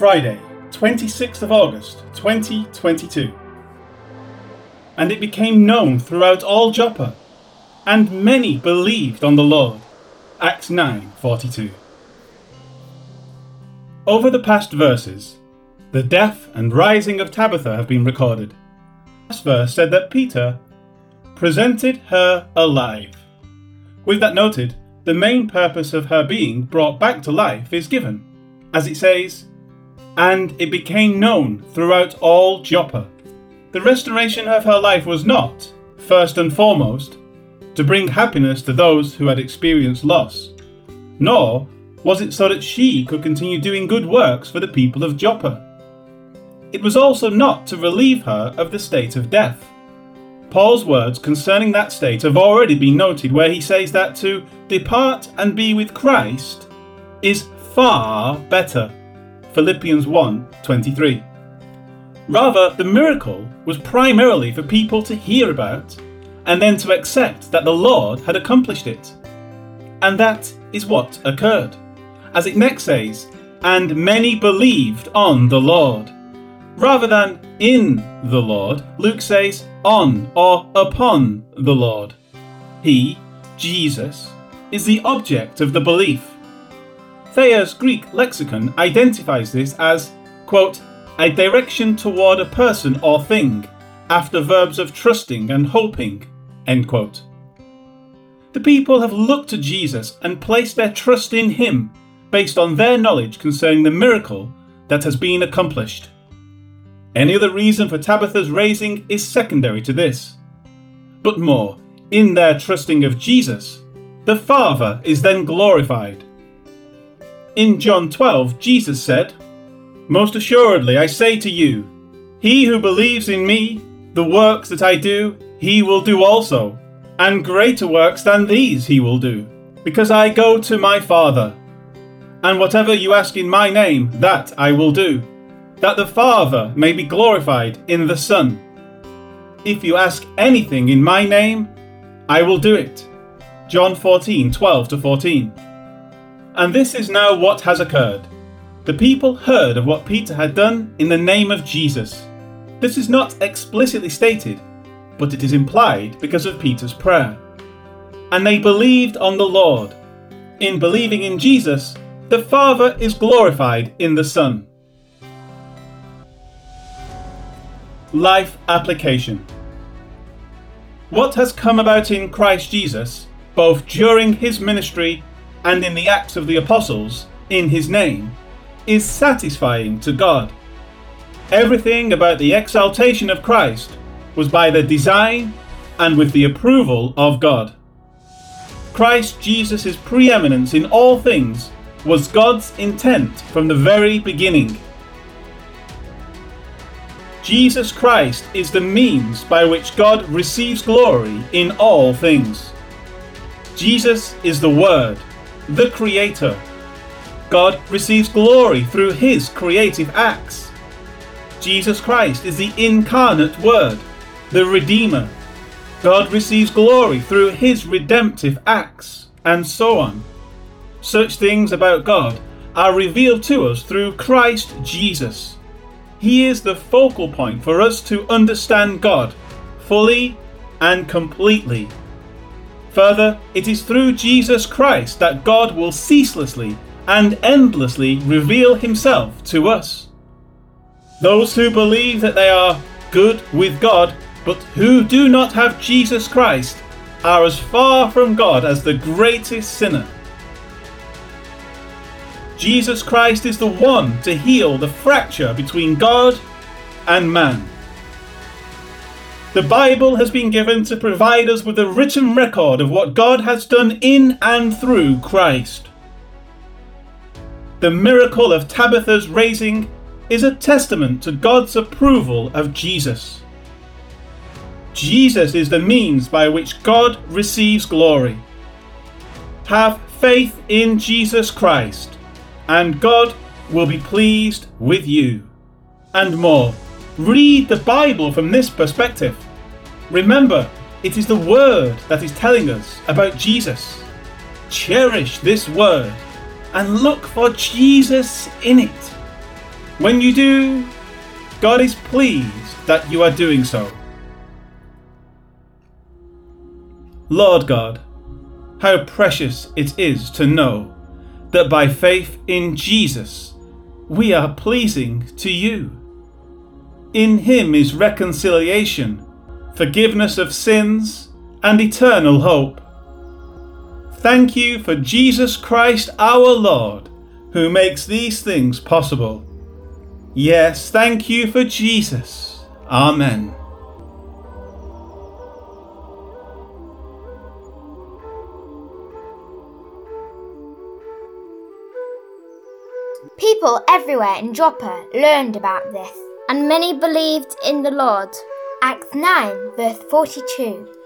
Friday, 26th of August, 2022. And it became known throughout all Joppa, and many believed on the Lord. Acts 9:42. Over the past verses, the death and rising of Tabitha have been recorded. This verse said that Peter presented her alive. With that noted, the main purpose of her being brought back to life is given, as it says, and it became known throughout all Joppa. The restoration of her life was not, first and foremost, to bring happiness to those who had experienced loss, nor was it so that she could continue doing good works for the people of Joppa. It was also not to relieve her of the state of death. Paul's words concerning that state have already been noted, where he says that to depart and be with Christ is far better. Philippians 1 23. Rather, the miracle was primarily for people to hear about and then to accept that the Lord had accomplished it. And that is what occurred. As it next says, and many believed on the Lord. Rather than in the Lord, Luke says on or upon the Lord. He, Jesus, is the object of the belief. Thayer's Greek lexicon identifies this as, quote, a direction toward a person or thing, after verbs of trusting and hoping, end quote. The people have looked to Jesus and placed their trust in him based on their knowledge concerning the miracle that has been accomplished. Any other reason for Tabitha's raising is secondary to this. But more, in their trusting of Jesus, the Father is then glorified. In John 12, Jesus said, Most assuredly I say to you, he who believes in me, the works that I do, he will do also, and greater works than these he will do, because I go to my Father. And whatever you ask in my name, that I will do that the Father may be glorified in the Son. If you ask anything in my name, I will do it. John 14 12 to 14. And this is now what has occurred. The people heard of what Peter had done in the name of Jesus. This is not explicitly stated, but it is implied because of Peter's prayer. And they believed on the Lord. In believing in Jesus, the Father is glorified in the Son. Life Application What has come about in Christ Jesus, both during his ministry and in the Acts of the Apostles, in his name, is satisfying to God. Everything about the exaltation of Christ was by the design and with the approval of God. Christ Jesus' preeminence in all things was God's intent from the very beginning. Jesus Christ is the means by which God receives glory in all things. Jesus is the Word, the Creator. God receives glory through His creative acts. Jesus Christ is the incarnate Word, the Redeemer. God receives glory through His redemptive acts, and so on. Such things about God are revealed to us through Christ Jesus. He is the focal point for us to understand God fully and completely. Further, it is through Jesus Christ that God will ceaselessly and endlessly reveal himself to us. Those who believe that they are good with God, but who do not have Jesus Christ, are as far from God as the greatest sinner. Jesus Christ is the one to heal the fracture between God and man. The Bible has been given to provide us with a written record of what God has done in and through Christ. The miracle of Tabitha's raising is a testament to God's approval of Jesus. Jesus is the means by which God receives glory. Have faith in Jesus Christ and God will be pleased with you. And more. Read the Bible from this perspective. Remember, it is the Word that is telling us about Jesus. Cherish this Word and look for Jesus in it. When you do, God is pleased that you are doing so. Lord God, how precious it is to know that by faith in Jesus we are pleasing to you. In Him is reconciliation, forgiveness of sins, and eternal hope. Thank you for Jesus Christ our Lord, who makes these things possible. Yes, thank you for Jesus. Amen. People everywhere in Joppa learned about this, and many believed in the Lord. Acts 9, verse 42.